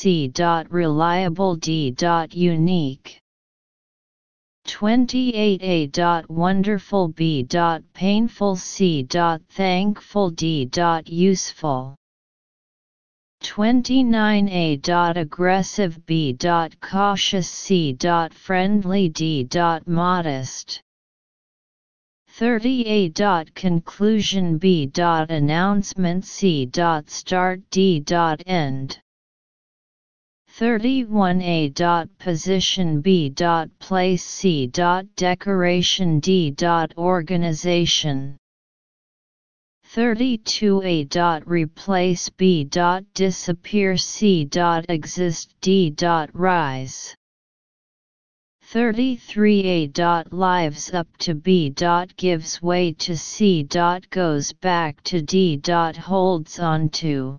C. Reliable D. Unique 28a. Wonderful B. Painful C. Thankful D. Useful 29a. Aggressive B. Cautious C. Friendly D. Modest 30a. Conclusion B. Announcement C. Start D. End 31a. Dot Position B. Dot Place C. Dot Decoration D. Dot Organization 32a. Dot Replace B. Dot Disappear C. Dot Exist D. Dot Rise 33a. Dot Lives up to B. Dot Gives way to C. Dot Goes back to D. Dot Holds on to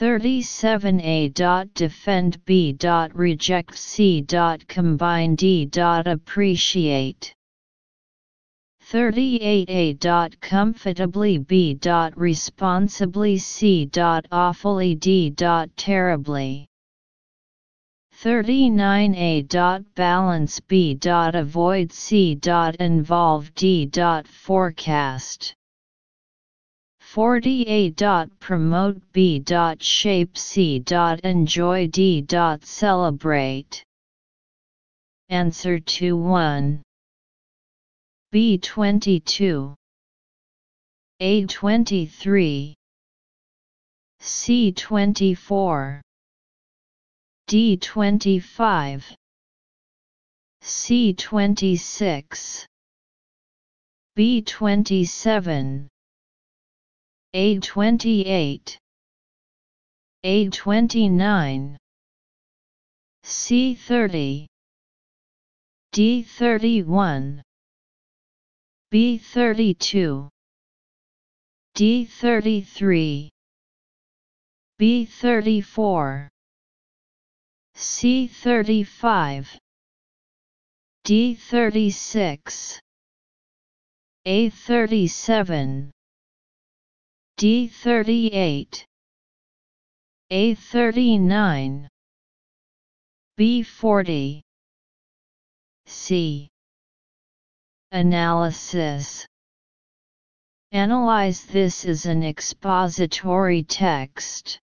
37a. Defend B. Reject C. Combine D. Appreciate 38a. Comfortably B. Responsibly C. Awfully D. Terribly 39a. Balance B. Avoid C. Involve D. Forecast 40a. Promote B. Shape C. Enjoy D. Celebrate. Answer to 1. B22. A23. C24. D25. C26. B27. A28 A29 C30 D31 B32 D33 B34 C35 D36 A37 D38 A39 B40 C. Analysis. Analyze this as an expository text.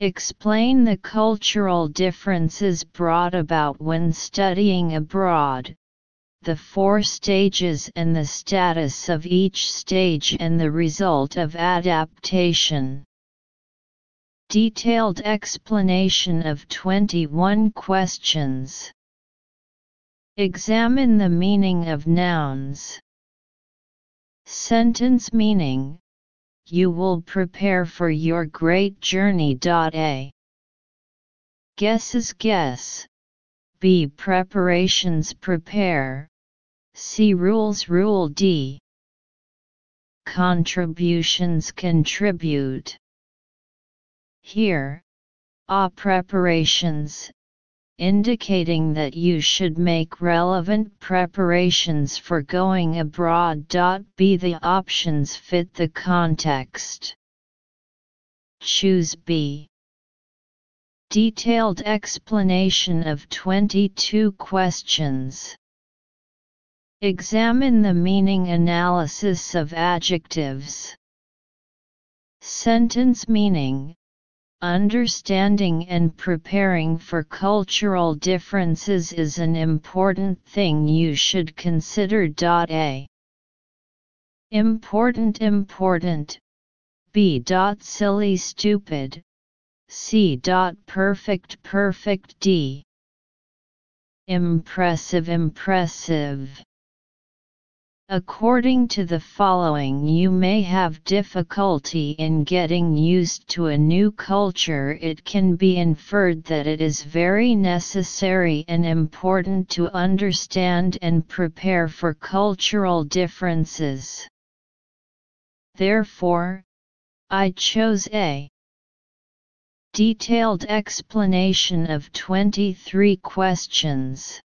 Explain the cultural differences brought about when studying abroad, the four stages and the status of each stage and the result of adaptation. Detailed explanation of 21 questions. Examine the meaning of nouns. Sentence meaning You will prepare for your great journey. A. Guesses guess. B. Preparations prepare. See Rules Rule D. Contributions contribute. Here, A preparations, indicating that you should make relevant preparations for going abroad. B the options fit the context. Choose B. Detailed explanation of 22 questions. Examine the meaning analysis of adjectives. Sentence meaning Understanding and preparing for cultural differences is an important thing you should consider. A. Important important B. Silly stupid C. Perfect perfect D. Impressive impressive According to the following you may have difficulty in getting used to a new culture it can be inferred that it is very necessary and important to understand and prepare for cultural differences. Therefore, I chose a detailed explanation of 23 questions.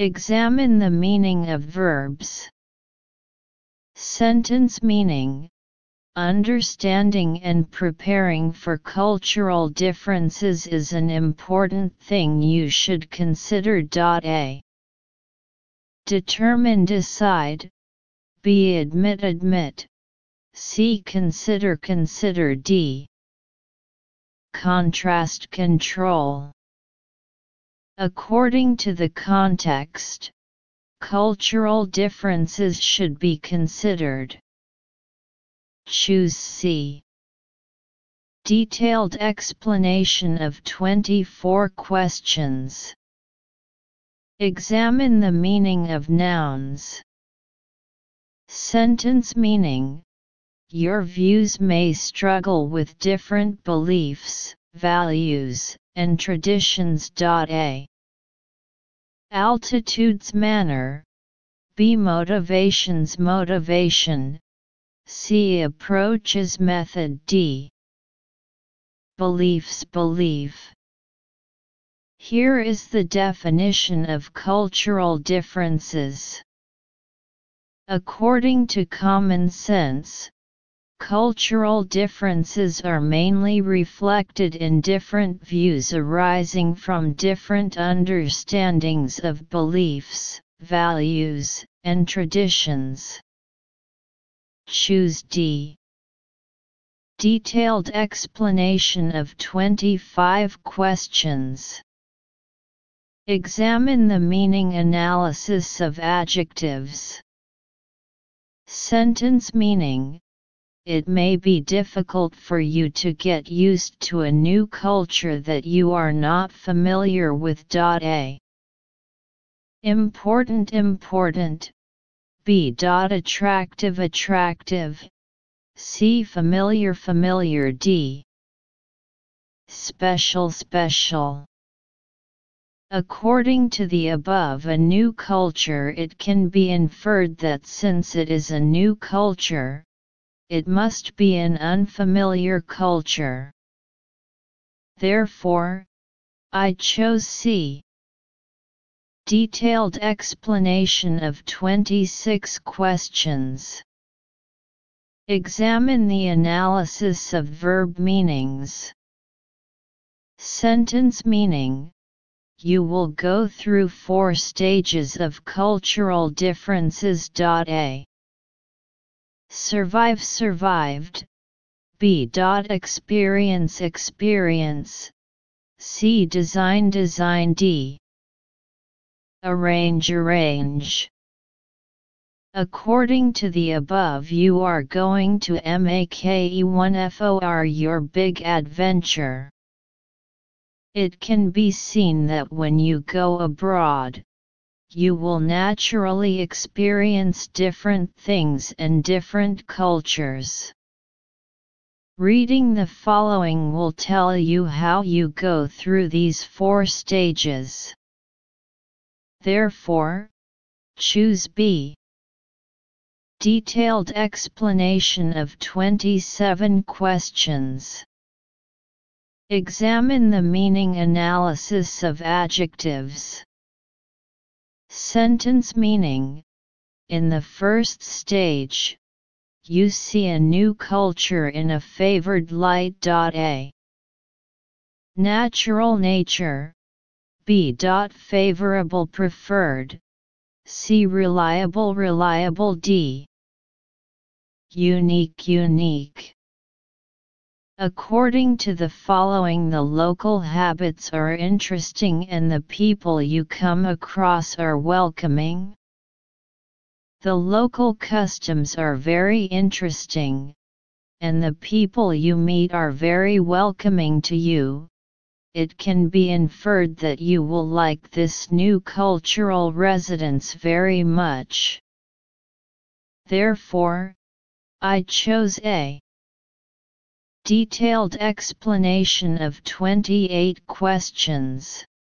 Examine the meaning of verbs. Sentence meaning Understanding and preparing for cultural differences is an important thing you should consider. A. Determine decide. B. Admit admit. C. Consider consider D. Contrast control According to the context, cultural differences should be considered. Choose C. Detailed explanation of 24 questions. Examine the meaning of nouns. Sentence meaning Your views may struggle with different beliefs, values, and traditions. A. Altitudes manner, B. Motivations motivation, C. Approaches method D. Beliefs belief. Here is the definition of cultural differences. According to common sense, Cultural differences are mainly reflected in different views arising from different understandings of beliefs, values, and traditions. Choose D. Detailed explanation of 25 questions. Examine the meaning analysis of adjectives. Sentence meaning it may be difficult for you to get used to a new culture that you are not familiar with. A. Important Important B. Attractive Attractive C. Familiar Familiar D. Special Special According to the above a new culture it can be inferred that since it is a new culture, it must be an unfamiliar culture. Therefore, I chose C. Detailed explanation of 26 questions. Examine the analysis of verb meanings. Sentence meaning You will go through four stages of cultural differences. A. Survive survived. B. Experience experience. C. Design design D. Arrange arrange. According to the above you are going to MAKE1FOR your big adventure. It can be seen that when you go abroad, you will naturally experience different things and different cultures. Reading the following will tell you how you go through these four stages. Therefore, choose B. Detailed explanation of 27 questions. Examine the meaning analysis of adjectives. Sentence meaning In the first stage, you see a new culture in a favored light. A. Natural nature B. Favorable preferred C. Reliable reliable D. Unique unique According to the following the local habits are interesting and the people you come across are welcoming. The local customs are very interesting, and the people you meet are very welcoming to you. It can be inferred that you will like this new cultural residence very much. Therefore, I chose A. Detailed explanation of 28 questions.